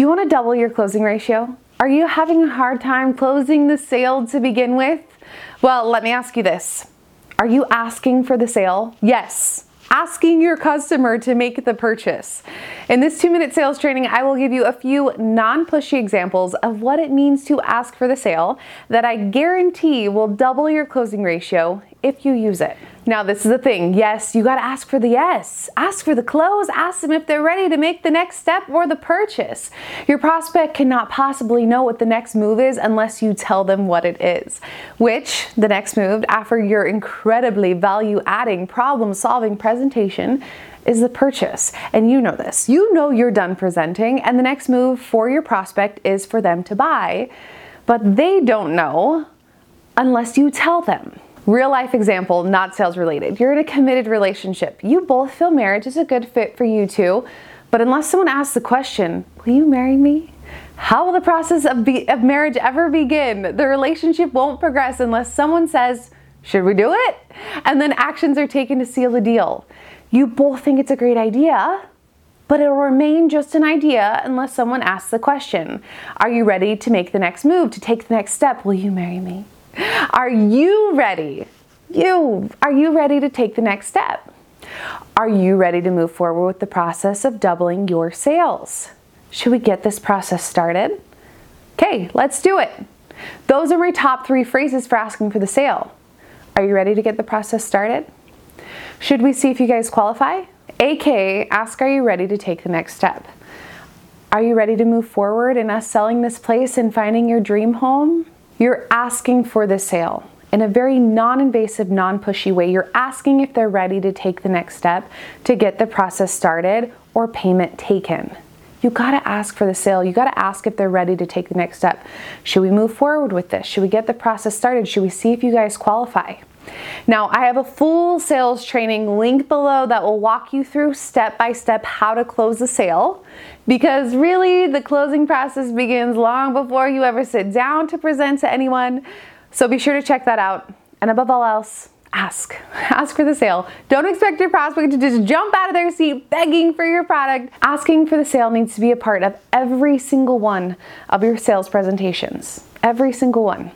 Do you want to double your closing ratio? Are you having a hard time closing the sale to begin with? Well, let me ask you this. Are you asking for the sale? Yes asking your customer to make the purchase. In this two minute sales training, I will give you a few non pushy examples of what it means to ask for the sale that I guarantee will double your closing ratio if you use it. Now, this is the thing. Yes, you got to ask for the yes. Ask for the close. Ask them if they're ready to make the next step or the purchase. Your prospect cannot possibly know what the next move is unless you tell them what it is. Which, the next move, after your incredibly value adding, problem solving presentation, is the purchase. And you know this. You know you're done presenting, and the next move for your prospect is for them to buy. But they don't know unless you tell them. Real life example, not sales related. You're in a committed relationship. You both feel marriage is a good fit for you two, but unless someone asks the question, Will you marry me? How will the process of, be- of marriage ever begin? The relationship won't progress unless someone says, Should we do it? And then actions are taken to seal the deal. You both think it's a great idea, but it'll remain just an idea unless someone asks the question Are you ready to make the next move, to take the next step? Will you marry me? Are you ready? You, are you ready to take the next step? Are you ready to move forward with the process of doubling your sales? Should we get this process started? Okay, let's do it. Those are my top three phrases for asking for the sale. Are you ready to get the process started? Should we see if you guys qualify? AK, ask, are you ready to take the next step? Are you ready to move forward in us selling this place and finding your dream home? You're asking for the sale in a very non invasive, non pushy way. You're asking if they're ready to take the next step to get the process started or payment taken. You gotta ask for the sale. You gotta ask if they're ready to take the next step. Should we move forward with this? Should we get the process started? Should we see if you guys qualify? Now, I have a full sales training link below that will walk you through step by step how to close a sale because really the closing process begins long before you ever sit down to present to anyone. So be sure to check that out. And above all else, ask. Ask for the sale. Don't expect your prospect to just jump out of their seat begging for your product. Asking for the sale needs to be a part of every single one of your sales presentations. Every single one.